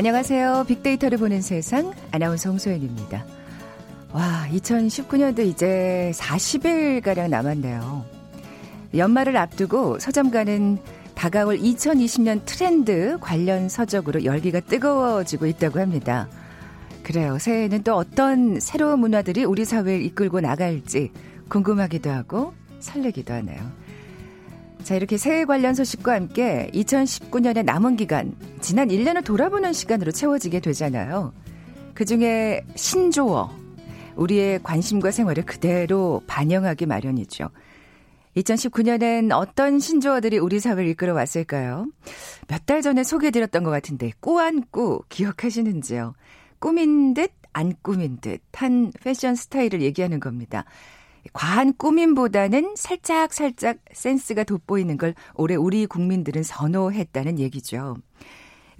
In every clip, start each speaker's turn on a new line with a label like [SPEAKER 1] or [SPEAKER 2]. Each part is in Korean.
[SPEAKER 1] 안녕하세요. 빅데이터를 보는 세상 아나운서 홍소연입니다. 와, 2019년도 이제 40일가량 남았네요. 연말을 앞두고 서점가는 다가올 2020년 트렌드 관련 서적으로 열기가 뜨거워지고 있다고 합니다. 그래요. 새해에는 또 어떤 새로운 문화들이 우리 사회를 이끌고 나갈지 궁금하기도 하고 설레기도 하네요. 자, 이렇게 새해 관련 소식과 함께 2019년의 남은 기간, 지난 1년을 돌아보는 시간으로 채워지게 되잖아요. 그 중에 신조어, 우리의 관심과 생활을 그대로 반영하기 마련이죠. 2019년엔 어떤 신조어들이 우리 사회를 이끌어 왔을까요? 몇 달 전에 소개해드렸던 것 같은데, 꾸안꾸 기억하시는지요? 꾸민 듯, 안 꾸민 듯 한 패션 스타일을 얘기하는 겁니다. 과한 꾸밈보다는 살짝살짝 살짝 센스가 돋보이는 걸 올해 우리 국민들은 선호했다는 얘기죠.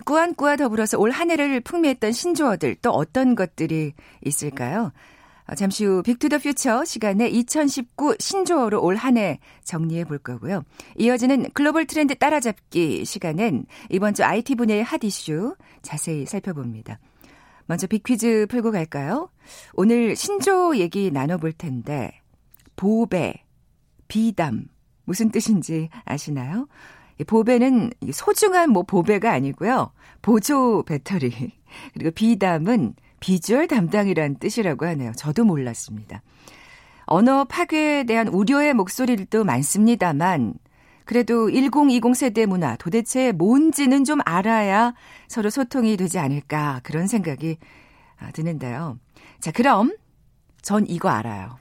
[SPEAKER 1] 꾸안꾸와 더불어서 올 한 해를 풍미했던 신조어들 또 어떤 것들이 있을까요? 어, 잠시 후 Big to the Future 시간에 2019 신조어로 올 한 해 정리해 볼 거고요. 이어지는 글로벌 트렌드 따라잡기 시간엔 이번 주 IT 분야의 핫 이슈 자세히 살펴봅니다. 먼저 Big퀴즈 풀고 갈까요? 오늘 신조어 얘기 나눠볼 텐데 보배, 비담 무슨 뜻인지 아시나요? 보배는 소중한 뭐 보배가 아니고요. 보조 배터리. 그리고 비담은 비주얼 담당이란 뜻이라고 하네요. 저도 몰랐습니다. 언어 파괴에 대한 우려의 목소리도 많습니다만 그래도 1020 세대 문화 도대체 뭔지는 좀 알아야 서로 소통이 되지 않을까 그런 생각이 아, 드는데요. 자, 그럼 전 이거 알아요.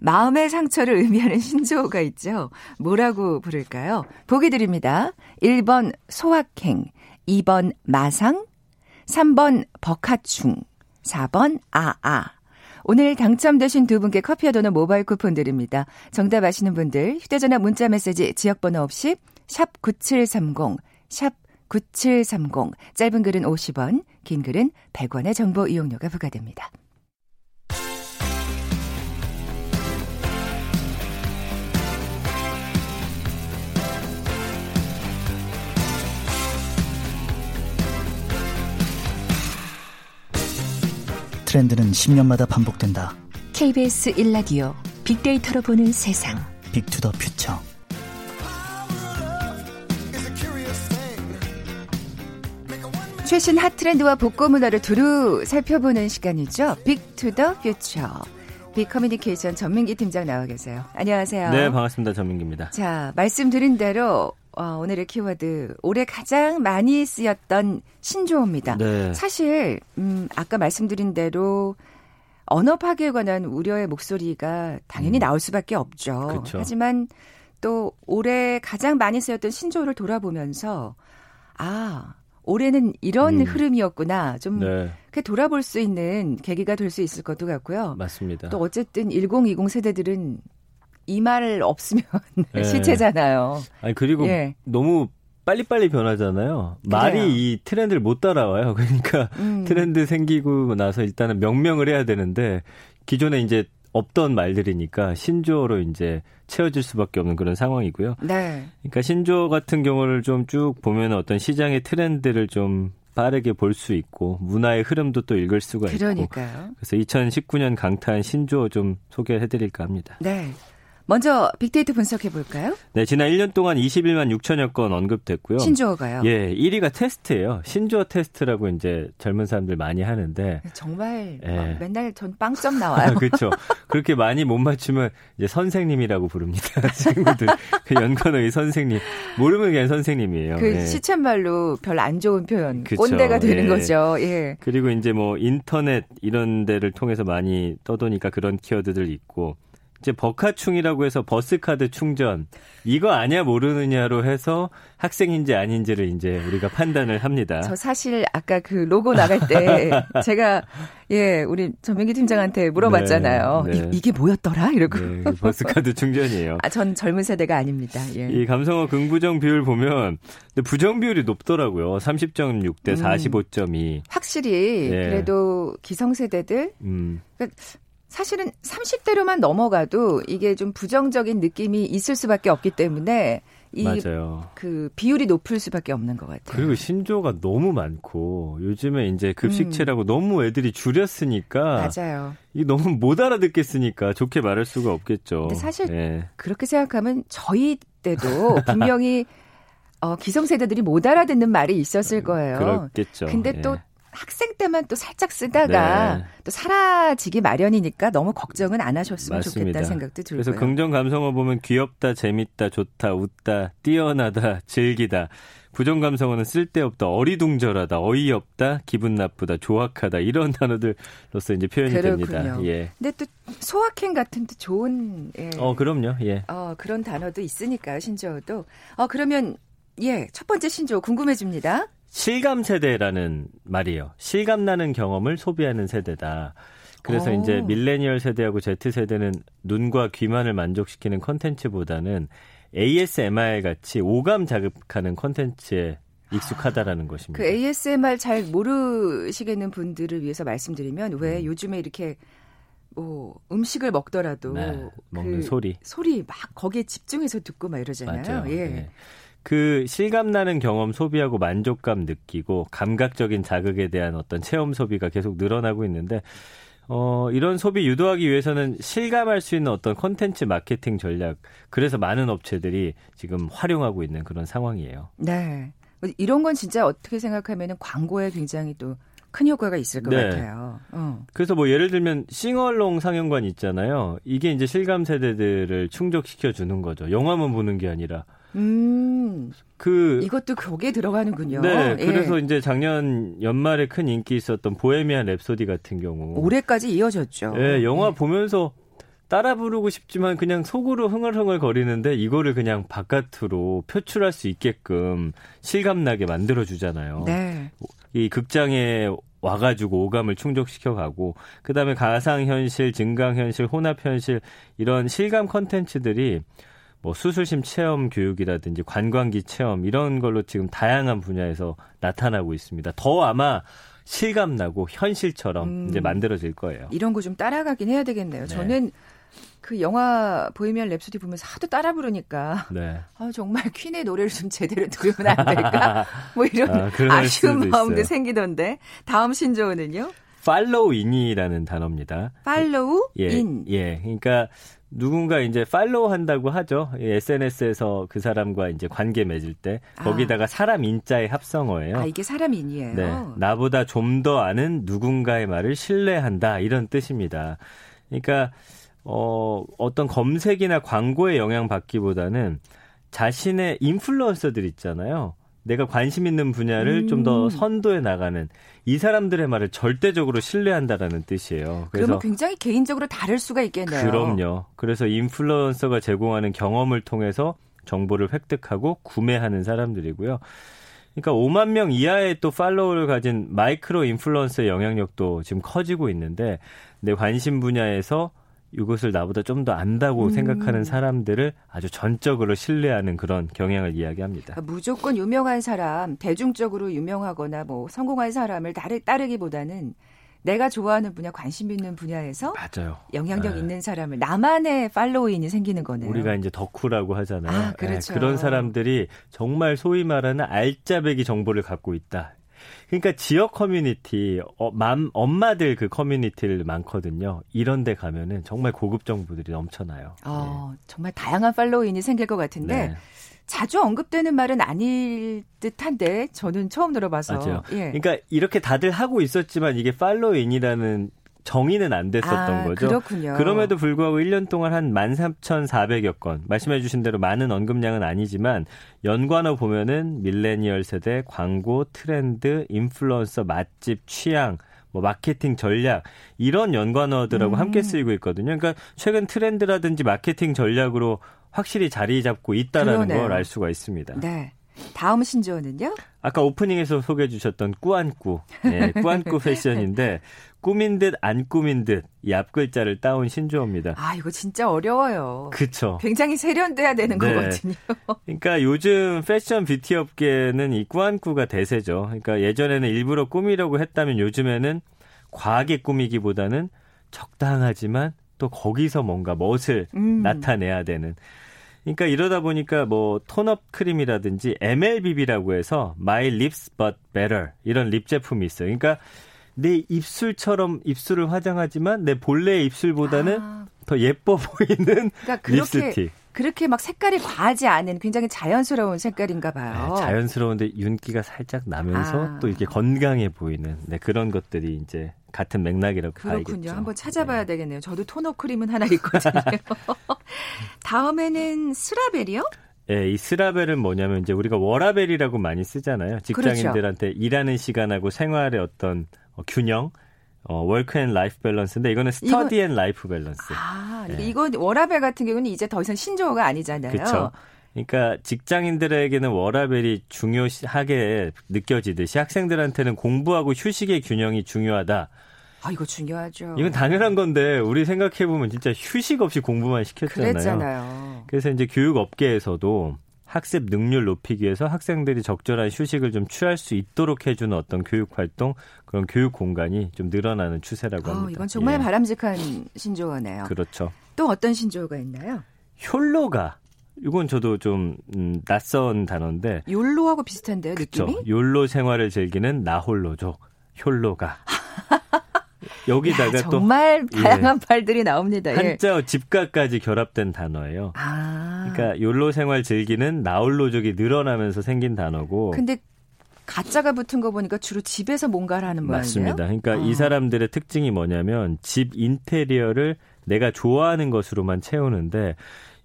[SPEAKER 1] 마음의 상처를 의미하는 신조어가 있죠. 뭐라고 부를까요? 보기 드립니다. 1번 소확행, 2번 마상, 3번 버카충, 4번 아아. 오늘 당첨되신 두 분께 커피와 도넛 모바일 쿠폰 드립니다. 정답 아시는 분들 휴대전화 문자 메시지 지역번호 없이 샵 9730, 샵 9730. 짧은 글은 50원, 긴 글은 100원의 정보 이용료가 부과됩니다.
[SPEAKER 2] 트렌드는 10년마다 반복된다.
[SPEAKER 1] KBS 1라디오 빅데이터로 보는 세상.
[SPEAKER 2] Big to the Future.
[SPEAKER 1] 최신 핫 트렌드와 복고 문화를 두루 살펴보는 시간이죠. Big to the Future. Big Communication 전민기 팀장 나와 계세요. 안녕하세요.
[SPEAKER 3] 네, 반갑습니다. 전민기입니다.
[SPEAKER 1] 자, 말씀드린 대로 어, 오늘의 키워드 올해 가장 많이 쓰였던 신조어입니다. 네. 사실 음, 아까 말씀드린 대로 언어 파괴에 관한 우려의 목소리가 당연히 음. 나올 수밖에 없죠. 그쵸. 하지만 또 올해 가장 많이 쓰였던 신조어를 돌아보면서 아 올해는 이런 음. 흐름이었구나. 좀 네. 돌아볼 수 있는 계기가 될 수 있을 것도 같고요.
[SPEAKER 3] 맞습니다.
[SPEAKER 1] 또 어쨌든 1020 세대들은 이 말 없으면 네. 시체잖아요.
[SPEAKER 3] 아니 그리고 예. 너무 빨리빨리 변하잖아요. 말이 그래요. 이 트렌드를 못 따라와요. 그러니까 음. 트렌드 생기고 나서 일단은 명명을 해야 되는데 기존에 이제 없던 말들이니까 신조어로 이제 채워질 수밖에 없는 그런 상황이고요. 네. 그러니까 신조어 같은 경우를 좀 쭉 보면 어떤 시장의 트렌드를 좀 빠르게 볼 수 있고 문화의 흐름도 또 읽을 수가
[SPEAKER 1] 그러니까요.
[SPEAKER 3] 있고. 그래서 2019년 강타한 신조어 좀 소개해 드릴까 합니다.
[SPEAKER 1] 네. 먼저 빅데이터 분석해 볼까요?
[SPEAKER 3] 네, 지난 1년 동안 21만 6천여 건 언급됐고요.
[SPEAKER 1] 신조어가요?
[SPEAKER 3] 예, 1위가 테스트예요. 신조어 테스트라고 이제 젊은 사람들 많이 하는데
[SPEAKER 1] 정말 예. 맨날 전 빵점 나와요.
[SPEAKER 3] 그렇죠. 그렇게 많이 못 맞추면 이제 선생님이라고 부릅니다. 친구들 그 연관어의 선생님 모르면 그냥 선생님이에요.
[SPEAKER 1] 그 예. 시쳇말로 별 안 좋은 표현 그쵸. 꼰대가 되는 예. 거죠. 예.
[SPEAKER 3] 그리고 이제 뭐 인터넷 이런 데를 통해서 많이 떠도니까 그런 키워드들 있고 이제 버카충이라고 해서 버스카드 충전 이거 아냐 모르느냐로 해서 학생인지 아닌지를 이제 우리가 판단을 합니다.
[SPEAKER 1] 저 사실 아까 그 로고 나갈 때 제가 예 우리 전민기 팀장한테 물어봤잖아요. 네, 네. 이, 게 뭐였더라 이러고 네,
[SPEAKER 3] 그 버스카드 충전이에요.
[SPEAKER 1] 아, 전 젊은 세대가 아닙니다. 예.
[SPEAKER 3] 이 감성어 긍부정 비율 보면 부정 비율이 높더라고요. 30.6 대 45.2.
[SPEAKER 1] 음, 확실히 네. 그래도 기성세대들 음. 그러니까 사실은 30대로만 넘어가도 이게 좀 부정적인 느낌이 있을 수밖에 없기 때문에 이 맞아요. 그 비율이 높을 수밖에 없는 것 같아요.
[SPEAKER 3] 그리고 신조가 너무 많고 요즘에 이제 급식체라고 음. 너무 애들이 줄였으니까
[SPEAKER 1] 맞아요.
[SPEAKER 3] 이게 너무 못 알아듣겠으니까 좋게 말할 수가 없겠죠.
[SPEAKER 1] 근데 사실 예. 그렇게 생각하면 저희 때도 분명히 어, 기성세대들이 못 알아듣는 말이 있었을 거예요.
[SPEAKER 3] 그렇겠죠.
[SPEAKER 1] 근데 예. 또 학생 때만 또 살짝 쓰다가 네. 또 사라지기 마련이니까 너무 걱정은 안 하셨으면 맞습니다. 좋겠다는 생각도 들고요.
[SPEAKER 3] 그래서 긍정 감성어 보면 귀엽다, 재밌다, 좋다, 웃다, 뛰어나다, 즐기다. 부정 감성어는 쓸데없다, 어리둥절하다, 어이없다, 기분 나쁘다, 조악하다 이런 단어들로서 이제 표현이 그렇군요. 됩니다. 예.
[SPEAKER 1] 근데 또 소확행 같은 또 좋은 예.
[SPEAKER 3] 어 그럼요. 예.
[SPEAKER 1] 어 그런 단어도 있으니까요. 신조어도. 어 그러면 예, 첫 번째 신조어 궁금해집니다.
[SPEAKER 3] 실감 세대라는 말이에요. 실감 나는 경험을 소비하는 세대다. 그래서 오. 이제 밀레니얼 세대하고 Z 세대는 눈과 귀만을 만족시키는 컨텐츠보다는 ASMR 같이 오감 자극하는 컨텐츠에 익숙하다라는 것입니다.
[SPEAKER 1] 그 ASMR 잘 모르시겠는 분들을 위해서 말씀드리면 왜 음. 요즘에 이렇게 뭐 음식을 먹더라도 네,
[SPEAKER 3] 먹는 그 소리
[SPEAKER 1] 소리 막 거기에 집중해서 듣고 막 이러잖아요.
[SPEAKER 3] 맞아요. 예. 네. 그 실감 나는 경험 소비하고 만족감 느끼고 감각적인 자극에 대한 어떤 체험 소비가 계속 늘어나고 있는데 어, 이런 소비 유도하기 위해서는 실감할 수 있는 어떤 컨텐츠 마케팅 전략 그래서 많은 업체들이 지금 활용하고 있는 그런 상황이에요.
[SPEAKER 1] 네. 이런 건 진짜 어떻게 생각하면 광고에 굉장히 또 큰 효과가 있을 것 네. 같아요. 어.
[SPEAKER 3] 그래서 뭐 예를 들면 싱얼롱 상영관 있잖아요. 이게 이제 실감 세대들을 충족시켜 주는 거죠. 영화만 보는 게 아니라
[SPEAKER 1] 음. 그 이것도 거기에 들어가는군요.
[SPEAKER 3] 네, 예. 그래서 이제 작년 연말에 큰 인기 있었던 보헤미안 랩소디 같은 경우
[SPEAKER 1] 올해까지 이어졌죠.
[SPEAKER 3] 예, 영화 예. 보면서 따라 부르고 싶지만 그냥 속으로 흥얼흥얼 거리는데 이거를 그냥 바깥으로 표출할 수 있게끔 실감나게 만들어 주잖아요.
[SPEAKER 1] 네.
[SPEAKER 3] 이 극장에 와가지고 오감을 충족시켜 가고 그다음에 가상 현실, 증강 현실, 혼합 현실 이런 실감 컨텐츠들이 뭐 수술심 체험 교육이라든지 관광기 체험 이런 걸로 지금 다양한 분야에서 나타나고 있습니다. 더 아마 실감 나고 현실처럼 음, 이제 만들어질 거예요.
[SPEAKER 1] 이런 거 좀 따라가긴 해야 되겠네요. 네. 저는 그 영화 보헤미안 랩소디 보면서 하도 따라 부르니까 네. 아, 정말 퀸의 노래를 좀 제대로 들으면 안 될까? 뭐 이런 아쉬운 마음도 있어요. 생기던데 다음 신조어는요?
[SPEAKER 3] follow인이라는 단어입니다.
[SPEAKER 1] follow
[SPEAKER 3] 예,
[SPEAKER 1] 인.
[SPEAKER 3] 예. 그러니까 누군가 이제 follow 한다고 하죠. SNS에서 그 사람과 이제 관계 맺을 때 아. 거기다가 아. 사람 인자의 합성어예요.
[SPEAKER 1] 아, 이게 사람 인이에요.
[SPEAKER 3] 네. 나보다 좀 더 아는 누군가의 말을 신뢰한다 이런 뜻입니다. 그러니까 어 어떤 검색이나 광고에 영향 받기보다는 자신의 인플루언서들 있잖아요. 내가 관심 있는 분야를 음. 좀더 선도해 나가는 이 사람들의 말을 절대적으로 신뢰한다라는 뜻이에요.
[SPEAKER 1] 그래서 그러면 굉장히 개인적으로 다를 수가 있겠네요.
[SPEAKER 3] 그럼요. 그래서 인플루언서가 제공하는 경험을 통해서 정보를 획득하고 구매하는 사람들이고요. 그러니까 5만 명 이하의 또 팔로워를 가진 마이크로 인플루언서의 영향력도 지금 커지고 있는데 내 관심 분야에서 이것을 나보다 좀 더 안다고 음. 생각하는 사람들을 아주 전적으로 신뢰하는 그런 경향을 이야기합니다.
[SPEAKER 1] 그러니까 무조건 유명한 사람, 대중적으로 유명하거나 뭐 성공한 사람을 따르, 따르기보다는 내가 좋아하는 분야, 관심 있는 분야에서
[SPEAKER 3] 맞아요.
[SPEAKER 1] 영향력 네. 있는 사람을 나만의 팔로우인이 생기는 거네요.
[SPEAKER 3] 우리가 이제 덕후라고 하잖아요.
[SPEAKER 1] 아, 그렇죠.
[SPEAKER 3] 네, 그런 사람들이 정말 소위 말하는 알짜배기 정보를 갖고 있다. 그러니까 지역 커뮤니티, 어, 맘, 엄마들 그 커뮤니티를 많거든요. 이런 데 가면은 정말 고급 정보들이 넘쳐나요.
[SPEAKER 1] 어, 네. 정말 다양한 follow인이 생길 것 같은데 네. 자주 언급되는 말은 아닐 듯한데 저는 처음 들어봐서.
[SPEAKER 3] 맞아요. 예. 그러니까 이렇게 다들 하고 있었지만 이게 follow인이라는 정의는 안 됐었던 아, 거죠.
[SPEAKER 1] 그렇군요.
[SPEAKER 3] 그럼에도 불구하고 1년 동안 한 13,400여 건, 말씀해 주신 대로 많은 언급량은 아니지만 연관어 보면은 밀레니얼 세대, 광고, 트렌드, 인플루언서, 맛집, 취향, 뭐 마케팅 전략 이런 연관어들하고 음. 함께 쓰이고 있거든요. 그러니까 최근 트렌드라든지 마케팅 전략으로 확실히 자리 잡고 있다라는 걸 알 수가 있습니다.
[SPEAKER 1] 네. 다음 신조어는요?
[SPEAKER 3] 아까 오프닝에서 소개해 주셨던 꾸안꾸. 네, 꾸안꾸 패션인데 꾸민 듯 안 꾸민 듯 이 앞글자를 따온 신조어입니다.
[SPEAKER 1] 아, 이거 진짜 어려워요.
[SPEAKER 3] 그쵸.
[SPEAKER 1] 굉장히 세련돼야 되는 네. 거거든요.
[SPEAKER 3] 그러니까 요즘 패션 뷰티 업계는 이 꾸안꾸가 대세죠. 그러니까 예전에는 일부러 꾸미려고 했다면 요즘에는 과하게 꾸미기보다는 적당하지만 또 거기서 뭔가 멋을 음. 나타내야 되는 그러니까 이러다 보니까 뭐 tone-up 크림이라든지 MLBB라고 해서 My Lips But Better 이런 lip 제품이 있어요. 그러니까 내 입술처럼 입술을 화장하지만 내 본래의 입술보다는 아. 더 예뻐 보이는 그러니까 그렇게, 립스틱.
[SPEAKER 1] 그렇게 막 색깔이 과하지 않은 굉장히 자연스러운 색깔인가 봐요.
[SPEAKER 3] 네, 자연스러운데 윤기가 살짝 나면서 아. 또 이렇게 건강해 보이는 네, 그런 것들이 이제 같은 맥락이라고
[SPEAKER 1] 그렇군요.
[SPEAKER 3] 봐야겠죠.
[SPEAKER 1] 한번 찾아봐야 네. 되겠네요. 저도 토너 크림은 하나 있거든요. 다음에는 스라벨이요?
[SPEAKER 3] 예, 이 스라벨은 뭐냐면 이제 우리가 워라벨이라고 많이 쓰잖아요. 직장인들한테 그렇죠. 일하는 시간하고 생활의 어떤 어, 균형, 어, work and life balance인데 이거는 study and life balance.
[SPEAKER 1] 아, 네. 이거 워라벨 같은 경우는 이제 더 이상 신조어가 아니잖아요.
[SPEAKER 3] 그렇죠. 그러니까 직장인들에게는 워라벨이 중요하게 느껴지듯이 학생들한테는 공부하고 휴식의 균형이 중요하다.
[SPEAKER 1] 아, 이거 중요하죠.
[SPEAKER 3] 이건 당연한 건데 우리 생각해 보면 진짜 휴식 없이 공부만 시켰잖아요.
[SPEAKER 1] 그랬잖아요.
[SPEAKER 3] 그래서 이제 교육 업계에서도 학습 능률 높이기 위해서 학생들이 적절한 휴식을 좀 취할 수 있도록 해주는 어떤 교육 활동 그런 교육 공간이 좀 늘어나는 추세라고 어, 합니다.
[SPEAKER 1] 이건 정말 예. 바람직한 신조어네요.
[SPEAKER 3] 그렇죠.
[SPEAKER 1] 또 어떤 신조어가 있나요?
[SPEAKER 3] 욜로가 이건 저도 좀 음, 낯선 단어인데
[SPEAKER 1] 욜로하고 비슷한데요, 그쵸? 느낌이?
[SPEAKER 3] 욜로 생활을 즐기는 나홀로죠. 욜로가. 여기다가
[SPEAKER 1] 야, 또 정말 다양한 예, 말들이 나옵니다.
[SPEAKER 3] 예. 한자 집가까지 결합된 단어예요. 아. 그러니까 욜로 생활 즐기는 나홀로족이 늘어나면서 생긴 단어고.
[SPEAKER 1] 근데 가짜가 붙은 거 보니까 주로 집에서 뭔가를 하는 모양이에요.
[SPEAKER 3] 맞습니다. 그러니까 어. 이 사람들의 특징이 뭐냐면 집 인테리어를 내가 좋아하는 것으로만 채우는데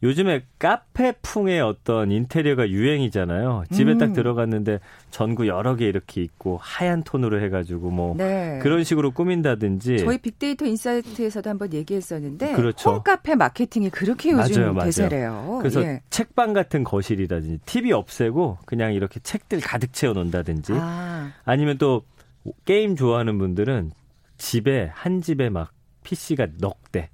[SPEAKER 3] 요즘에 카페풍의 어떤 인테리어가 유행이잖아요. 집에 음. 딱 들어갔는데 전구 여러 개 이렇게 있고 하얀 톤으로 해가지고 뭐 네. 그런 식으로 꾸민다든지.
[SPEAKER 1] 저희 빅데이터 인사이트에서도 한번 얘기했었는데 그렇죠. 홈카페 마케팅이 그렇게 요즘 맞아요, 맞아요. 대세래요.
[SPEAKER 3] 그래서 예. 책방 같은 거실이라든지 TV 없애고 그냥 이렇게 책들 가득 채워 놓는다든지 아. 아니면 또 게임 좋아하는 분들은 집에 한 집에 막 PC가 넉 대.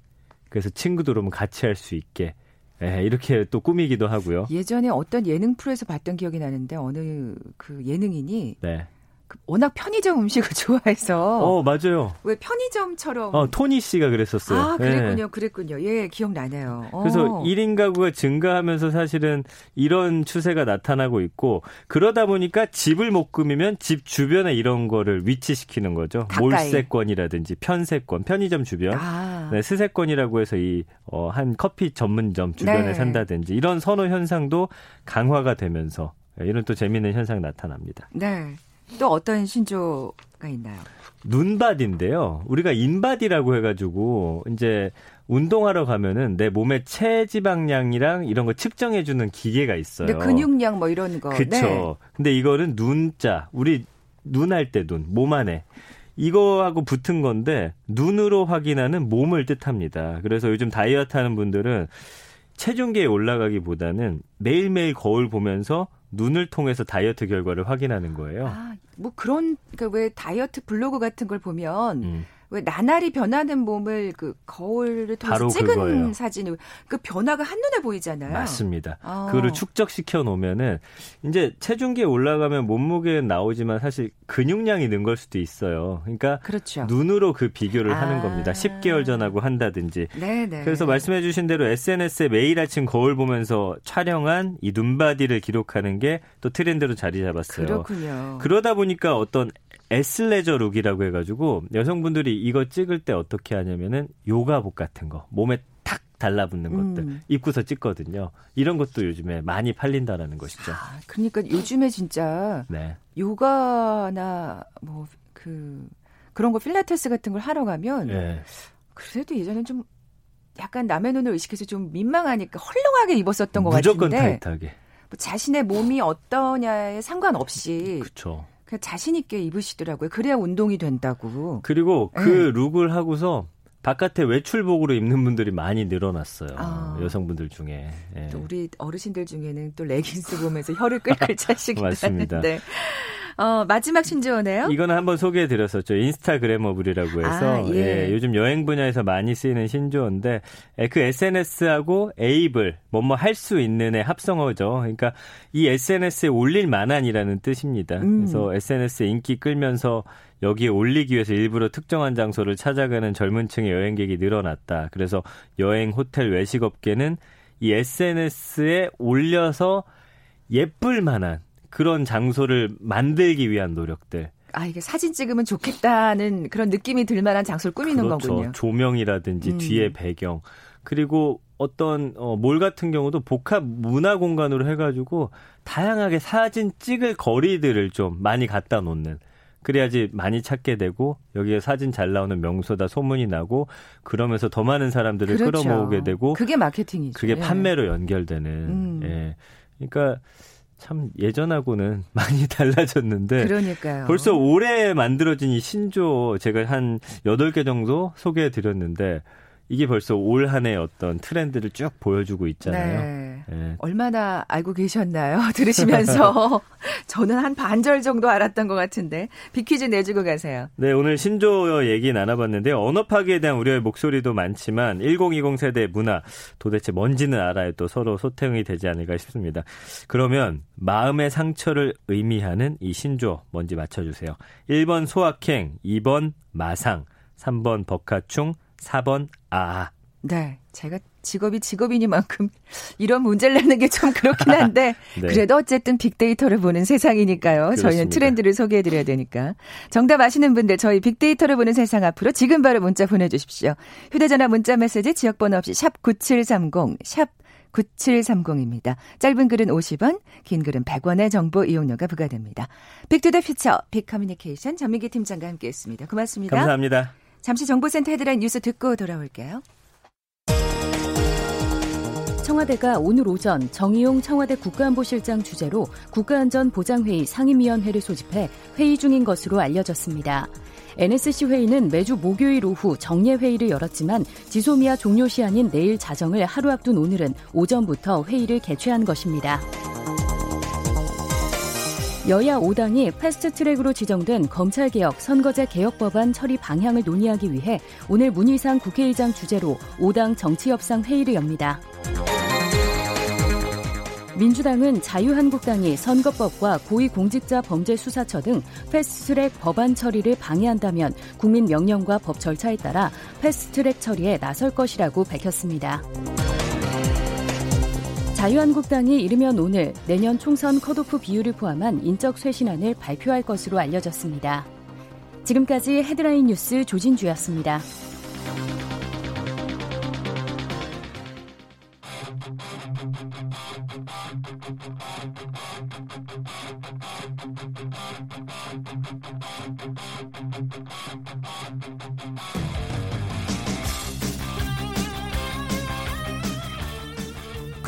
[SPEAKER 3] 그래서 친구들 오면 같이 할 수 있게 예, 이렇게 또 꾸미기도 하고요.
[SPEAKER 1] 예전에 어떤 예능 프로에서 봤던 기억이 나는데 어느 그 예능인이 네. 그 워낙 편의점 음식을 좋아해서.
[SPEAKER 3] 어, 맞아요.
[SPEAKER 1] 왜 편의점처럼.
[SPEAKER 3] 어, 토니 씨가 그랬었어요.
[SPEAKER 1] 아, 그랬군요. 네. 그랬군요. 예, 기억나네요.
[SPEAKER 3] 어. 그래서 1인 가구가 증가하면서 사실은 이런 추세가 나타나고 있고 그러다 보니까 집을 못 꾸미면 집 주변에 이런 거를 위치시키는 거죠. 가까이. 몰세권이라든지 편세권, 편의점 주변. 아. 네, 스세권이라고 해서 이, 어, 한 커피 전문점 주변에 네. 산다든지 이런 선호 현상도 강화가 되면서 이런 또 재미있는 현상 나타납니다.
[SPEAKER 1] 네. 또 어떤 신조가 있나요?
[SPEAKER 3] 눈바디인데요. 우리가 인바디라고 해가지고 이제 운동하러 가면은 내 몸의 체지방량이랑 이런 거 측정해주는 기계가 있어요.
[SPEAKER 1] 네, 근육량 뭐 이런 거.
[SPEAKER 3] 그렇죠. 네. 근데 이거는 눈자, 우리 눈 할 때 눈, 몸 안에 이거하고 붙은 건데 눈으로 확인하는 몸을 뜻합니다. 그래서 요즘 다이어트 하는 분들은 체중계에 올라가기보다는 매일매일 거울 보면서 눈을 통해서 다이어트 결과를 확인하는 거예요.
[SPEAKER 1] 아, 뭐 그런 그러니까 왜 다이어트 블로그 같은 걸 보면 음. 왜 나날이 변하는 몸을 그 거울을 통해서 찍은 그거예요. 사진을 그 변화가 한눈에 보이잖아요.
[SPEAKER 3] 맞습니다. 아. 그거를 축적시켜 놓으면은 이제 체중계에 올라가면 몸무게는 나오지만 사실 근육량이 는 걸 수도 있어요. 그러니까 그렇죠. 눈으로 그 비교를 아. 하는 겁니다. 10개월 전하고 한다든지. 네네. 그래서 말씀해 주신 대로 SNS에 매일 아침 거울 보면서 촬영한 이 눈바디를 기록하는 게 또 트렌드로 자리 잡았어요.
[SPEAKER 1] 그렇군요.
[SPEAKER 3] 그러다 보니까 어떤 에슬레저 룩이라고 해가지고 여성분들이 이거 찍을 때 어떻게 하냐면은 요가복 같은 거 몸에 탁 달라붙는 것들 음. 입고서 찍거든요. 이런 것도 요즘에 많이 팔린다라는 것이죠. 아,
[SPEAKER 1] 그러니까 요즘에 진짜 네. 요가나 뭐 그 그런 거 필라테스 같은 걸 하러 가면 네. 그래도 예전엔 좀 약간 남의 눈을 의식해서 좀 민망하니까 헐렁하게 입었었던 것
[SPEAKER 3] 무조건
[SPEAKER 1] 같은데
[SPEAKER 3] 무조건 타이트하게.
[SPEAKER 1] 뭐 자신의 몸이 어떠냐에 상관없이
[SPEAKER 3] 그렇죠.
[SPEAKER 1] 그냥 자신 있게 입으시더라고요. 그래야 운동이 된다고.
[SPEAKER 3] 그리고 그 네. look을 하고서 바깥에 외출복으로 입는 분들이 많이 늘어났어요. 아. 여성분들 중에.
[SPEAKER 1] 예. 또 우리 어르신들 중에는 또 레깅스 보면서 혀를 끌끌 차시기도 맞습니다. 하는데. 어, 마지막 신조어네요.
[SPEAKER 3] 이거는 한번 소개해 드렸었죠. Instagrammable이라고 해서 아, 예. 예. 요즘 여행 분야에서 많이 쓰이는 신조어인데 예, 그 SNS하고 에이블 뭐뭐 할 수 있는의 합성어죠. 그러니까 이 SNS에 올릴 만한이라는 뜻입니다. 음. 그래서 SNS에 인기 끌면서 여기에 올리기 위해서 일부러 특정한 장소를 찾아가는 젊은 층의 여행객이 늘어났다. 그래서 여행, 호텔, 외식업계는 이 SNS에 올려서 예쁠 만한 그런 장소를 만들기 위한 노력들.
[SPEAKER 1] 아, 이게 사진 찍으면 좋겠다는 그런 느낌이 들 만한 장소를 꾸미는
[SPEAKER 3] 그렇죠.
[SPEAKER 1] 거군요.
[SPEAKER 3] 조명이라든지
[SPEAKER 1] 음.
[SPEAKER 3] 뒤에 배경. 그리고 어떤 어, 몰 같은 경우도 복합 문화 공간으로 해가지고 다양하게 사진 찍을 거리들을 좀 많이 갖다 놓는. 그래야지 많이 찾게 되고 여기에 사진 잘 나오는 명소다 소문이 나고 그러면서 더 많은 사람들을
[SPEAKER 1] 그렇죠.
[SPEAKER 3] 끌어모으게 되고
[SPEAKER 1] 그게 마케팅이죠.
[SPEAKER 3] 그게
[SPEAKER 1] 예.
[SPEAKER 3] 판매로 연결되는.
[SPEAKER 1] 음.
[SPEAKER 3] 예. 그러니까 참 예전하고는 많이 달라졌는데
[SPEAKER 1] 그러니까요.
[SPEAKER 3] 벌써 올해 만들어진 이 신조 제가 한 8개 정도 소개해 드렸는데 이게 벌써 올 한해 어떤 트렌드를 쭉 보여주고 있잖아요.
[SPEAKER 1] 네.
[SPEAKER 3] 예.
[SPEAKER 1] 얼마나 알고 계셨나요? 들으시면서 저는 한 반절 정도 알았던 것 같은데 비퀴즈 내주고 가세요.
[SPEAKER 3] 네, 오늘 신조 얘기 나눠봤는데요. 언어 파기에 대한 우려의 목소리도 많지만 1020 세대 문화 도대체 뭔지는 알아야 또 서로 소통이 되지 않을까 싶습니다. 그러면 마음의 상처를 의미하는 이 신조 뭔지 맞춰주세요. 1번 소확행, 2번 마상, 3번 법카충, 4번 아.
[SPEAKER 1] 네, 제가 직업이 직업이니만큼 이런 문제를 내는 게 좀 그렇긴 한데
[SPEAKER 3] 네.
[SPEAKER 1] 그래도 어쨌든 빅데이터를 보는 세상이니까요. 저희는
[SPEAKER 3] 그렇습니다.
[SPEAKER 1] 트렌드를 소개해 드려야 되니까 정답 아시는 분들 저희 빅데이터를 보는 세상 앞으로 지금 바로 문자 보내 주십시오. 휴대 전화 문자 메시지 지역 번호 없이 샵 9730, 샵 9730입니다. 짧은 글은 50원, 긴 글은 100원의 정보 이용료가 부과됩니다. Big to the Future Big Communication 전민기 팀장과 함께했습니다. 고맙습니다.
[SPEAKER 3] 감사합니다.
[SPEAKER 1] 잠시 정보센터 헤드라인 뉴스 듣고 돌아올게요.
[SPEAKER 4] 청와대가 오늘 오전 정의용 청와대 국가안보실장 주재로 국가안전보장회의 상임위원회를 소집해 회의 중인 것으로 알려졌습니다. NSC 회의는 매주 목요일 오후 정례 회의를 열었지만 지소미아 종료 시한인 내일 자정을 하루 앞둔 오늘은 오전부터 회의를 개최한 것입니다. 여야 5당이 패스트트랙으로 지정된 검찰개혁 선거제 개혁 법안 처리 방향을 논의하기 위해 오늘 문희상 국회의장 주재로 5당 정치협상 회의를 엽니다. 민주당은 자유한국당이 선거법과 고위공직자 범죄수사처 등 패스트트랙 법안 처리를 방해한다면 국민 명령과 법 절차에 따라 패스트트랙 처리에 나설 것이라고 밝혔습니다. 자유한국당이 이르면 오늘 내년 총선 컷오프 비율을 포함한 인적 쇄신안을 발표할 것으로 알려졌습니다. 지금까지 헤드라인 뉴스 조진주였습니다.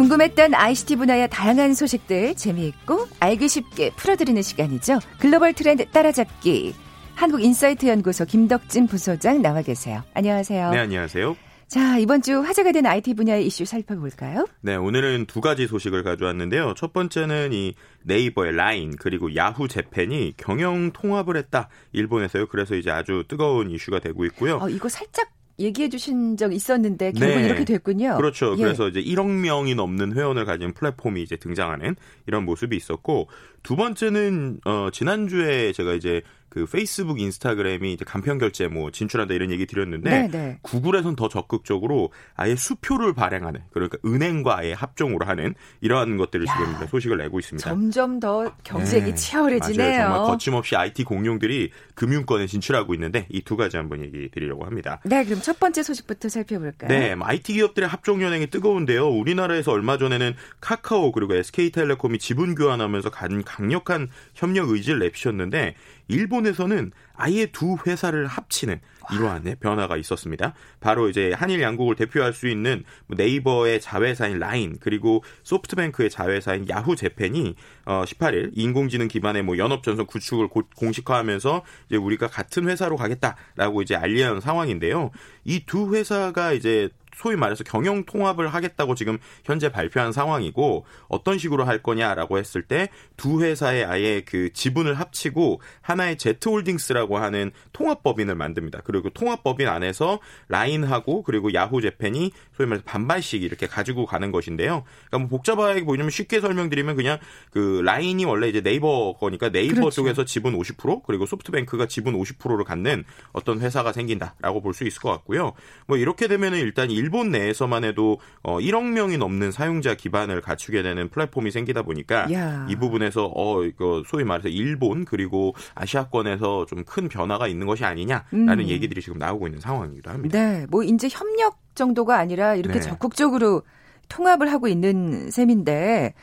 [SPEAKER 1] 궁금했던 ICT 분야의 다양한 소식들 재미있고 알기 쉽게 풀어드리는 시간이죠. 글로벌 트렌드 따라잡기. 한국인사이트 연구소 김덕진 부소장 나와 계세요. 안녕하세요.
[SPEAKER 5] 네, 안녕하세요.
[SPEAKER 1] 자, 이번 주 화제가 된 IT 분야의 이슈 살펴볼까요?
[SPEAKER 5] 네, 오늘은 두 가지 소식을 가져왔는데요. 첫 번째는 이 네이버의 라인 그리고 야후 재팬이 경영 통합을 했다. 일본에서요. 그래서 이제 아주 뜨거운 이슈가 되고 있고요.
[SPEAKER 1] 어, 이거 살짝 얘기해 주신 적 있었는데 결국
[SPEAKER 5] 네.
[SPEAKER 1] 이렇게 됐군요.
[SPEAKER 5] 그렇죠.
[SPEAKER 1] 예.
[SPEAKER 5] 그래서 이제 1억 명이 넘는 회원을 가진 플랫폼이 이제 등장하는 이런 모습이 있었고 두 번째는 어 지난주에 제가 이제 그 페이스북, 인스타그램이 이제 간편 결제 뭐 진출한다 이런 얘기 드렸는데
[SPEAKER 1] 네, 네.
[SPEAKER 5] 구글에선 더 적극적으로 아예 수표를 발행하는 그러니까 은행과 아예 합종으로 하는 이러한 것들을
[SPEAKER 1] 야,
[SPEAKER 5] 지금 소식을 내고 있습니다.
[SPEAKER 1] 점점 더 경쟁이
[SPEAKER 5] 네.
[SPEAKER 1] 치열해지네요.
[SPEAKER 5] 맞아요. 정말 거침없이 IT 공룡들이 금융권에 진출하고 있는데 이 두 가지 한번 얘기 드리려고 합니다.
[SPEAKER 1] 네, 그럼 첫 번째 소식부터 살펴볼까요?
[SPEAKER 5] 네, 뭐 IT 기업들의 합종 연행이 뜨거운데요. 우리나라에서 얼마 전에는 카카오 그리고 SK텔레콤이 지분 교환하면서 간 강력한 협력 의지를 내피셨는데 일본에서는 아예 두 회사를 합치는 이러한 네, 변화가 있었습니다. 바로 이제 한일 양국을 대표할 수 있는 뭐 네이버의 자회사인 라인 그리고 소프트뱅크의 자회사인 야후 재팬이 어 18일 인공지능 기반의 뭐 연업 전선 구축을 고- 공식화하면서 이제 우리가 같은 회사로 가겠다라고 이제 알리는 상황인데요. 이 두 회사가 이제 소위 말해서 경영 통합을 하겠다고 지금 현재 발표한 상황이고 어떤 식으로 할 거냐라고 했을 때 두 회사의 아예 그 지분을 합치고 하나의 제트홀딩스라고 하는 통합법인을 만듭니다. 그리고 통합법인 안에서 라인하고 그리고 야후 재팬이 소위 말해서 반반씩 이렇게 가지고 가는 것인데요. 그러니까 뭐 복잡하게 보이면 쉽게 설명드리면 그냥 그 라인이 원래 이제 네이버 거니까 네이버
[SPEAKER 1] 그렇죠.
[SPEAKER 5] 쪽에서 지분 50% 그리고 소프트뱅크가 지분 50%를 갖는 어떤 회사가 생긴다라고 볼 수 있을 것 같고요. 뭐 이렇게 되면은 일단 이 일본 내에서만 해도 어 1억 명이 넘는 사용자 기반을 갖추게 되는 플랫폼이 생기다 보니까 야. 이 부분에서 어 이거 소위 말해서 일본 그리고 아시아권에서 좀큰 변화가 있는 것이 아니냐라는 음. 얘기들이 지금 나오고 있는 상황이기도 합니다.
[SPEAKER 1] 네, 뭐 이제 협력 정도가 아니라 이렇게 네. 적극적으로 통합을 하고 있는 셈인데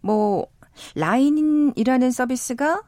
[SPEAKER 1] 뭐 라인이라는 서비스가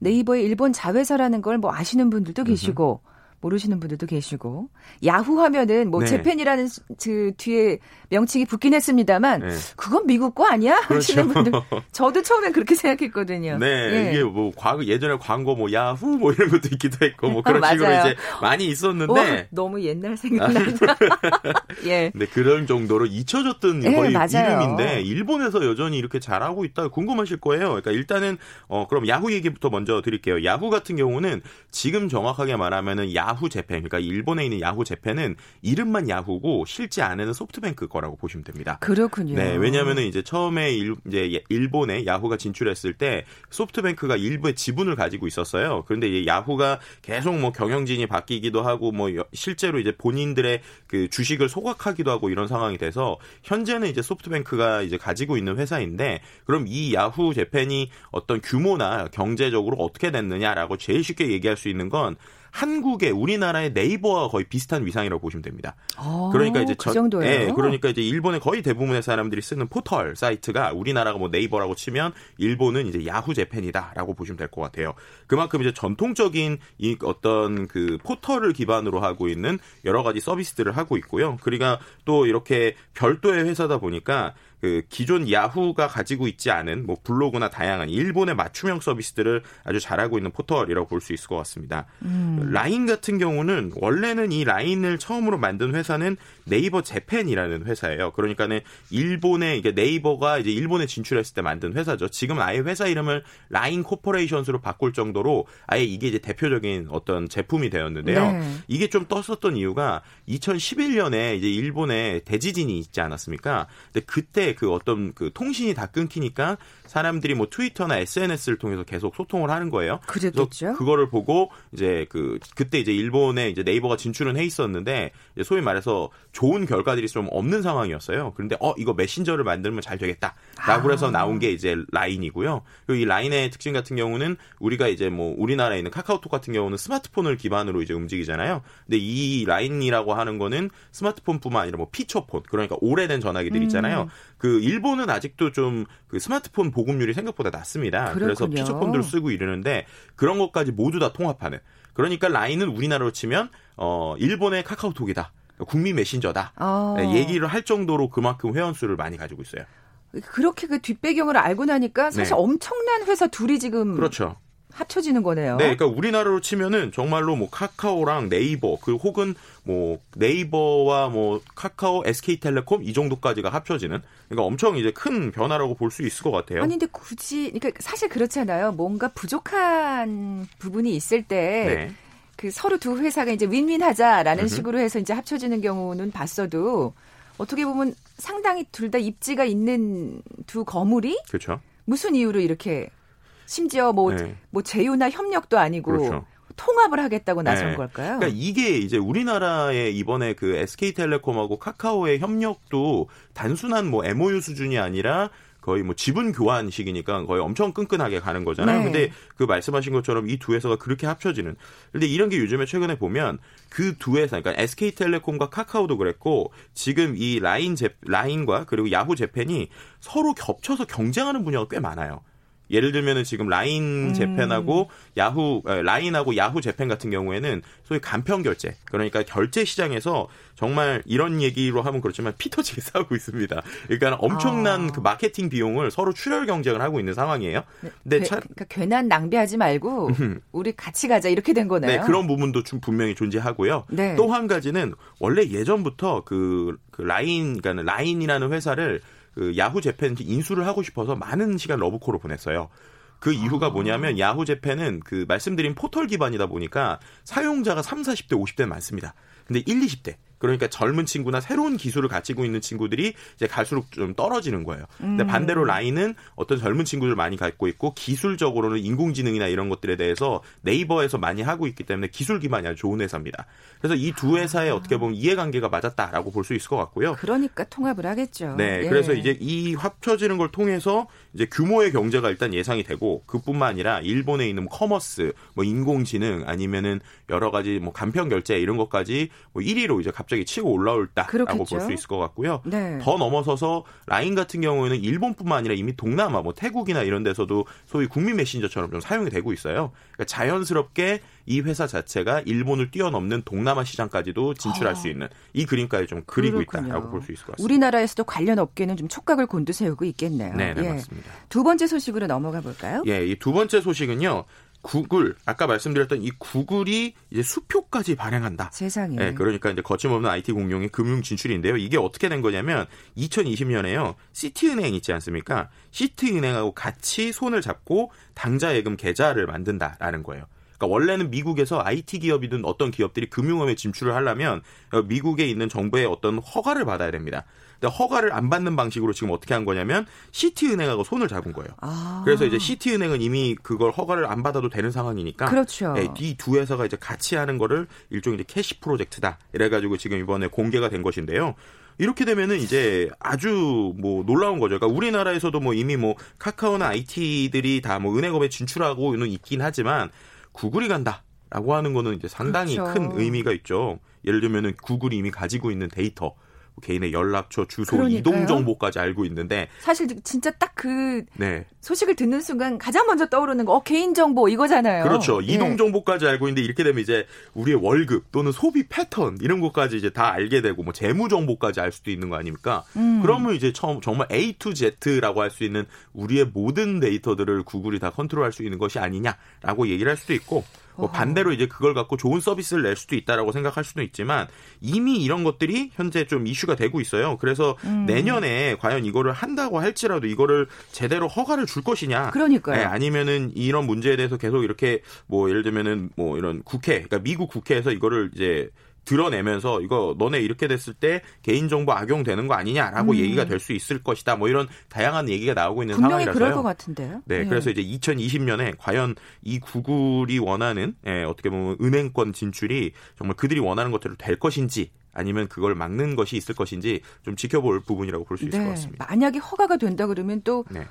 [SPEAKER 1] 네이버의 일본 자회사라는 걸 뭐 아시는 분들도 계시고 모르시는 분들도 계시고 야후 하면은 뭐 네. 재팬이라는 그 뒤에 명칭이 붙긴 했습니다만 네. 그건 미국 거 아니야 하시는 그렇죠. 분들 저도 처음엔 그렇게 생각했거든요.
[SPEAKER 5] 네, 예. 이게 뭐 과거 예전에 광고 뭐 야후 뭐 이런 것도 있기도 했고 뭐 그런 어, 식으로 이제 많이 있었는데 와,
[SPEAKER 1] 너무 옛날 생각난다.
[SPEAKER 5] 예. 네 그런 정도로 잊혀졌던 예, 거의 맞아요. 이름인데 일본에서 여전히 이렇게 잘하고 있다 궁금하실 거예요. 그러니까 일단은 어 그럼 야후 얘기부터 먼저 드릴게요. 야후 같은 경우는 지금 정확하게 말하면은 야 야후 재팬, 그러니까 일본에 있는 야후 재팬은 이름만 야후고 실제 안에는 소프트뱅크 거라고 보시면 됩니다.
[SPEAKER 1] 그렇군요.
[SPEAKER 5] 네, 왜냐하면은 이제 처음에 일, 이제 일본에 야후가 진출했을 때 소프트뱅크가 일부의 지분을 가지고 있었어요. 그런데 이 야후가 계속 뭐 경영진이 바뀌기도 하고 뭐 실제로 이제 본인들의 그 주식을 소각하기도 하고 이런 상황이 돼서 현재는 이제 소프트뱅크가 이제 가지고 있는 회사인데 그럼 이 야후 재팬이 어떤 규모나 경제적으로 어떻게 됐느냐라고 제일 쉽게 얘기할 수 있는 건 한국의 우리나라의 네이버와 거의 비슷한 위상이라고 보시면 됩니다.
[SPEAKER 1] 아, 그러니까 이제 그 정도예요.
[SPEAKER 5] 네, 그러니까 이제 일본의 거의 대부분의 사람들이 쓰는 포털 사이트가 우리나라가 뭐 네이버라고 치면 일본은 이제 야후 재팬이다라고 보시면 될 것 같아요. 그만큼 이제 전통적인 이 어떤 그 포털을 기반으로 하고 있는 여러 가지 서비스들을 하고 있고요. 그러니까 또 이렇게 별도의 회사다 보니까 그 기존 야후가 가지고 있지 않은 뭐 블로그나 다양한 일본의 맞춤형 서비스들을 아주 잘하고 있는 포털이라고 볼 수 있을 것 같습니다. 음. 라인 같은 경우는 원래는 이 라인을 처음으로 만든 회사는 네이버 재팬이라는 회사예요. 그러니까는 일본의 이게 네이버가 이제 일본에 진출했을 때 만든 회사죠. 지금 아예 회사 이름을 라인 Corporations로 바꿀 정도로 아예 이게 이제 대표적인 어떤 제품이 되었는데요. 네. 이게 좀 떴었던 이유가 2011년에 이제 일본에 대지진이 있지 않았습니까? 근데 그때 그 어떤 그 통신이 다 끊기니까 사람들이 뭐 트위터나 SNS를 통해서 계속 소통을 하는 거예요.
[SPEAKER 1] 그랬겠죠.
[SPEAKER 5] 그거를 보고 이제 그 그때 이제 일본에 이제 네이버가 진출은 해 있었는데 소위 말해서 좋은 결과들이 좀 없는 상황이었어요. 그런데 어 이거 메신저를 만들면 잘 되겠다라고 아. 해서 나온 게 이제 라인이고요. 그리고 이 라인의 특징 같은 경우는 우리가 이제 뭐 우리나라에 있는 카카오톡 같은 경우는 스마트폰을 기반으로 이제 움직이잖아요. 근데 이 라인이라고 하는 거는 스마트폰뿐만 아니라 뭐 피처폰 그러니까 오래된 전화기들 있잖아요. 음. 그 일본은 아직도 좀 그 스마트폰 보급률이 생각보다 낮습니다. 그렇군요. 그래서 피처폰들을 쓰고 이러는데 그런 것까지 모두 다 통합하는. 그러니까 라인은 우리나라로 치면 어 일본의 카카오톡이다. 국민 메신저다. 어. 얘기를 할 정도로 그만큼 회원 수를 많이 가지고 있어요.
[SPEAKER 1] 그렇게 그 뒷배경을 알고 나니까 사실 네. 엄청난 회사 둘이 지금
[SPEAKER 5] 그렇죠.
[SPEAKER 1] 합쳐지는 거네요.
[SPEAKER 5] 네, 그러니까 우리나라로 치면은 정말로 뭐 카카오랑 네이버 그 혹은 뭐 네이버와 뭐 카카오, SK텔레콤 이 정도까지가 합쳐지는 그러니까 엄청 이제 큰 변화라고 볼 수 있을 것 같아요.
[SPEAKER 1] 아니 근데 굳이 그러니까 사실 그렇잖아요. 뭔가 부족한 부분이 있을 때 네. 그 서로 두 회사가 이제 윈윈하자라는 음흠. 식으로 해서 이제 합쳐지는 경우는 봤어도 어떻게 보면 상당히 둘 다 입지가 있는 두 거물이
[SPEAKER 5] 그렇죠.
[SPEAKER 1] 무슨 이유로 이렇게 심지어 뭐, 네. 뭐 제휴나 협력도 아니고 그렇죠. 통합을 하겠다고 나선 네. 걸까요?
[SPEAKER 5] 그러니까 이게 이제 우리나라의 이번에 그 SK텔레콤하고 카카오의 협력도 단순한 뭐 MOU 수준이 아니라 거의 뭐 지분 교환식이니까 거의 엄청 끈끈하게 가는 거잖아요. 네. 근데 그 말씀하신 것처럼 이 두 회사가 그렇게 합쳐지는. 근데 이런 게 요즘에 최근에 보면 그 두 회사, 그러니까 SK텔레콤과 카카오도 그랬고 지금 이 라인 제 라인과 그리고 야후 재팬이 서로 겹쳐서 경쟁하는 분야가 꽤 많아요. 예를 들면은 지금 라인 음. 재팬하고 음. 야후 라인하고 야후 재팬 같은 경우에는 소위 간편 결제 그러니까 결제 시장에서 정말 이런 얘기로 하면 그렇지만 피터지게 싸우고 있습니다. 그러니까 엄청난 아. 그 마케팅 비용을 서로 출혈 경쟁을 하고 있는 상황이에요.
[SPEAKER 1] 네, 근데 괴, 차, 그러니까 괜한 낭비하지 말고 우리 같이 가자 이렇게 된 거네요.
[SPEAKER 5] 네, 그런 부분도 좀 분명히 존재하고요. 네. 또한 가지는 원래 예전부터 그, 그 라인 그러니까 라인이라는 회사를 그 야후 재팬 인수를 하고 싶어서 많은 시간 러브콜을 보냈어요. 그 이유가 아. 뭐냐면 야후 재팬은 그 말씀드린 포털 기반이다 보니까 사용자가 3, 40대, 50대 많습니다. 근데 1, 20대 그러니까 젊은 친구나 새로운 기술을 가지고 있는 친구들이 이제 갈수록 좀 떨어지는 거예요. 근데 음. 반대로 라인은 어떤 젊은 친구들 많이 갖고 있고 기술적으로는 인공지능이나 이런 것들에 대해서 네이버에서 많이 하고 있기 때문에 기술 기반이 아주 좋은 회사입니다. 그래서 이 두 회사의 아. 어떻게 보면 이해관계가 맞았다라고 볼 수 있을 것 같고요.
[SPEAKER 1] 그러니까 통합을 하겠죠.
[SPEAKER 5] 네, 예. 그래서 이제 이 합쳐지는 걸 통해서 이제 규모의 경제가 일단 예상이 되고 그뿐만 아니라 일본에 있는 뭐 commerce, 뭐 인공지능 아니면은 여러 가지 뭐 간편 결제 이런 것까지 뭐 1위로 이제 갑자기 치고 올라온다라고 볼 수 있을 것 같고요. 네. 더 넘어서서 라인 같은 경우에는 일본뿐만 아니라 이미 동남아 뭐 태국이나 이런 데서도 소위 국민 메신저처럼 좀 사용이 되고 있어요. 그러니까 자연스럽게 이 회사 자체가 일본을 뛰어넘는 동남아 시장까지도 진출할 아. 수 있는 이 그림까지 좀 그리고 그렇군요. 있다라고 볼 수 있을 것 같습니다.
[SPEAKER 1] 우리나라에서도 관련 업계는 좀 촉각을 곤두세우고 있겠네요.
[SPEAKER 5] 네, 네 예. 맞습니다.
[SPEAKER 1] 두 번째 소식으로 넘어가 볼까요?
[SPEAKER 5] 예, 이 두 번째 소식은요. 구글 아까 말씀드렸던 이 구글이 이제 수표까지 발행한다.
[SPEAKER 1] 세상에.
[SPEAKER 5] 네, 그러니까 이제 거침없는 IT 공룡의 금융 진출인데요. 이게 어떻게 된 거냐면 2020년에요. 시티은행 있지 않습니까? 시티은행하고 같이 손을 잡고 당좌 예금 계좌를 만든다라는 거예요. 그러니까 원래는 미국에서 IT 기업이든 어떤 기업들이 금융업에 진출을 하려면 미국에 있는 정부의 어떤 허가를 받아야 됩니다. 근데 허가를 안 받는 방식으로 지금 어떻게 한 거냐면 시티은행하고 손을 잡은 거예요. 아. 그래서 이제 시티은행은 이미 그걸 허가를 안 받아도 되는 상황이니까
[SPEAKER 1] 그렇죠.
[SPEAKER 5] 네, 이 두 회사가 이제 같이 하는 거를 일종의 이제 캐시 프로젝트다. 이래가지고 지금 이번에 공개가 된 것인데요. 이렇게 되면은 이제 아주 뭐 놀라운 거죠. 그러니까 우리나라에서도 뭐 이미 뭐 카카오나 IT들이 다 뭐 은행업에 진출하고는 있긴 하지만 구글이 간다 라고 하는 거는 이제 상당히 그렇죠. 큰 의미가 있죠. 예를 들면은 구글이 이미 가지고 있는 데이터 개인의 연락처, 주소, 그러니까요. 이동 정보까지 알고 있는데
[SPEAKER 1] 사실 진짜 딱그 네. 소식을 듣는 순간 가장 먼저 떠오르는 거 어, 개인 정보 이거잖아요.
[SPEAKER 5] 그렇죠. 예. 이동 정보까지 알고 있는데 이렇게 되면 이제 우리의 월급 또는 소비 패턴 이런 것까지 이제 다 알게 되고 뭐 재무 정보까지 알 수도 있는 거 아닙니까? 음. 그러면 이제 처음 정말 A to Z라고 할 수 있는 우리의 모든 데이터들을 구글이 다 컨트롤할 수 있는 것이 아니냐라고 얘기를 할 수도 있고 뭐 반대로 이제 그걸 갖고 좋은 서비스를 낼 수도 있다라고 생각할 수도 있지만 이미 이런 것들이 현재 좀 이슈가 되고 있어요. 그래서 음. 내년에 과연 이거를 한다고 할지라도 이거를 제대로 허가를 줄 것이냐.
[SPEAKER 1] 그러니까요. 네,
[SPEAKER 5] 아니면은 이런 문제에 대해서 계속 이렇게 뭐 예를 들면은 뭐 이런 국회, 그러니까 미국 국회에서 이거를 이제 드러내면서 이거 너네 이렇게 됐을 때 개인정보 악용되는 거 아니냐라고 음. 얘기가 될 수 있을 것이다. 뭐 이런 다양한 얘기가 나오고 있는
[SPEAKER 1] 분명히
[SPEAKER 5] 상황이라서요.
[SPEAKER 1] 그럴 것 같은데요.
[SPEAKER 5] 네, 네, 그래서 이제 2020년에 과연 이 구글이 원하는 예, 어떻게 보면 은행권 진출이 정말 그들이 원하는 것대로 될 것인지 아니면 그걸 막는 것이 있을 것인지 좀 지켜볼 부분이라고 볼수 있을 네. 것 같습니다.
[SPEAKER 1] 만약에 허가가 된다 그러면 또 네.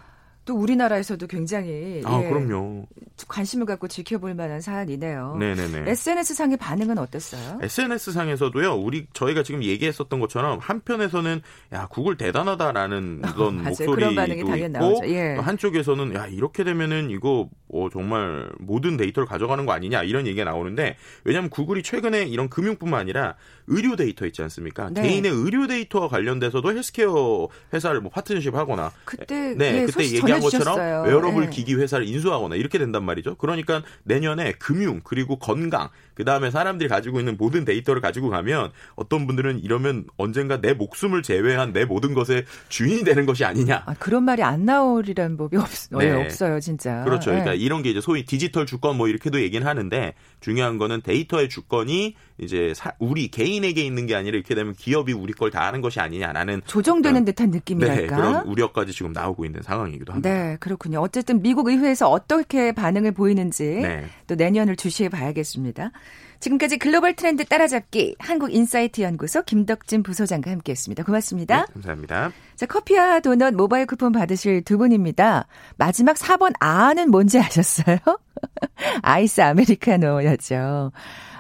[SPEAKER 1] 또 우리나라에서도 굉장히
[SPEAKER 5] 아, 예, 그럼요.
[SPEAKER 1] 관심을 갖고 지켜볼 만한 사안이네요.
[SPEAKER 5] 네네네.
[SPEAKER 1] SNS 상의 반응은 어땠어요?
[SPEAKER 5] SNS 상에서도요. 우리 저희가 지금 얘기했었던 것처럼 한편에서는 야 구글 대단하다라는 그런 목소리도 있고 예. 한쪽에서는 야 이렇게 되면은 이거 어, 정말 모든 데이터를 가져가는 거 아니냐 이런 얘기가 나오는데 왜냐하면 구글이 최근에 이런 금융뿐만 아니라 의료 데이터 있지 않습니까? 네. 개인의 의료 데이터와 관련돼서도 헬스케어 회사를 뭐 파트너십 하거나
[SPEAKER 1] 그때
[SPEAKER 5] 네
[SPEAKER 1] 예,
[SPEAKER 5] 그때 얘기 한 것처럼 웨어러블 네. 기기 회사를 인수하거나 이렇게 된단 말이죠. 그러니까 내년에 금융 그리고 건강 그 다음에 사람들이 가지고 있는 모든 데이터를 가지고 가면 어떤 분들은 이러면 언젠가 내 목숨을 제외한 내 모든 것의 주인이 되는 것이 아니냐.
[SPEAKER 1] 아, 그런 말이 안 나오리라는 법이 없, 네. 없어요, 진짜.
[SPEAKER 5] 그렇죠. 그러니까 네. 이런 게 이제 소위 디지털 주권 뭐 이렇게도 얘기는 하는데 중요한 거는 데이터의 주권이 이제 사, 우리 개인에게 있는 게 아니라 이렇게 되면 기업이 우리 걸 다 하는 것이 아니냐라는
[SPEAKER 1] 조정되는 듯한 느낌이랄까.
[SPEAKER 5] 네, 그런 우려까지 지금 나오고 있는 상황이기도 합니다.
[SPEAKER 1] 네, 그렇군요. 어쨌든 미국 의회에서 어떻게 반응을 보이는지 네. 또 내년을 주시해 봐야겠습니다. 지금까지 글로벌 트렌드 따라잡기 한국인사이트 연구소 김덕진 부소장과 함께했습니다. 고맙습니다.
[SPEAKER 5] 네, 감사합니다.
[SPEAKER 1] 자, 커피와 도넛 모바일 쿠폰 받으실 두 분입니다. 마지막 4번 아는 뭔지 아셨어요? 아이스 아메리카노였죠.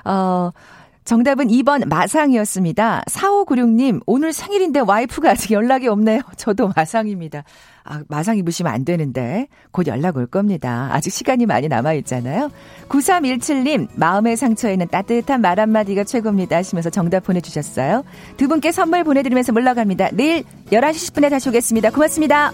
[SPEAKER 1] 어, 정답은 2번 마상이었습니다. 4596님, 오늘 생일인데 와이프가 아직 연락이 없네요. 저도 마상입니다. 아, 마상 입으시면 안 되는데 곧 연락 올 겁니다. 아직 시간이 많이 남아 있잖아요. 9317님 마음의 상처에는 따뜻한 말 한마디가 최고입니다 하시면서 정답 보내주셨어요. 두 분께 선물 보내드리면서 물러갑니다. 내일 11시 10분에 다시 오겠습니다. 고맙습니다.